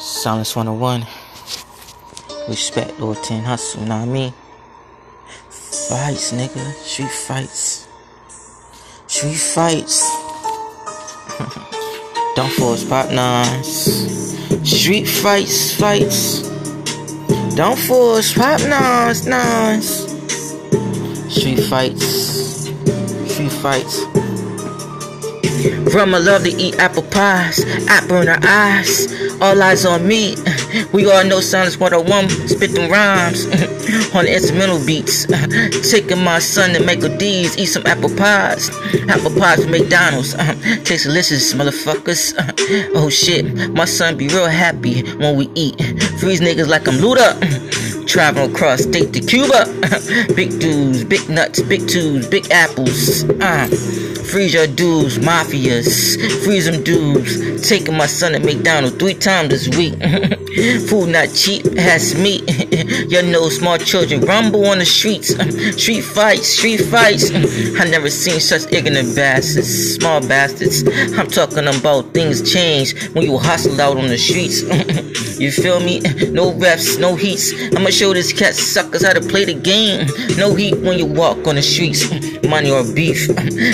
Silence 101. Respect, Lord 10 hustle, you know what I mean? Fights, nigga. Street fights. Street fights. Don't force pop. Street fights, fights. Don't force pop nines, nines. Street fights. Street fights. From I love to eat apple pies, apple in her eyes, all eyes on me. We all know Silence 101, spit them rhymes on the instrumental beats. Taking my son to McD's, eat some apple pies, apple pies from McDonald's. Taste delicious, motherfuckers. Oh shit, my son be real happy when we eat. Freeze niggas like I'm Luda. Traveling across state to Cuba. big dudes, big nuts, big tubes, big apples. Uh, freeze your dudes, mafias. Freeze them dudes. Taking my son to McDonald's three times this week. Food not cheap, has meat. you know small children rumble on the streets. Uh, street fights, street fights. Uh, I never seen such ignorant bastards, small bastards. I'm talking about things change when you hustle out on the streets. you feel me? No refs, no heats. I'ma show this cat suckers how to play the game. No heat when you walk on the streets. Uh, money or beef.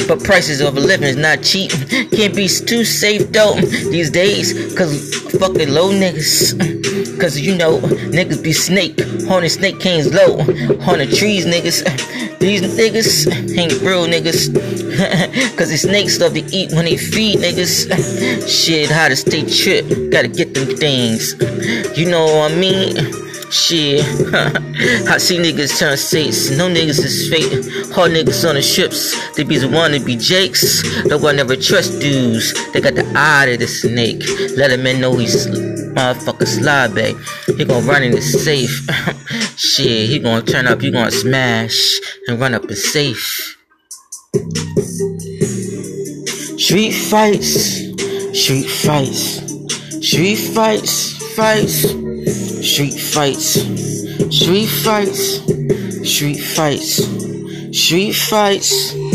But prices of a living is not cheap. Can't be too safe though these days. Cause fucking low niggas. Cause you know, niggas be snake. Haunting snake canes low. Haunting trees, niggas. These niggas ain't real niggas. Cause the snakes love to eat when they feed niggas. Shit, how to stay trip. Gotta get them things. You know what I mean? Shit, I see niggas turn saints. No niggas is fake. Hard niggas on the ships. They be the one to be jakes. No one never trust dudes. They got the eye of the snake. Let a man know he's motherfucker babe. He gonna run in the safe. Shit, he gonna turn up, he gonna smash and run up the safe. Street fights, street fights, street fights, fights. Street fights, street fights, street fights, street fights.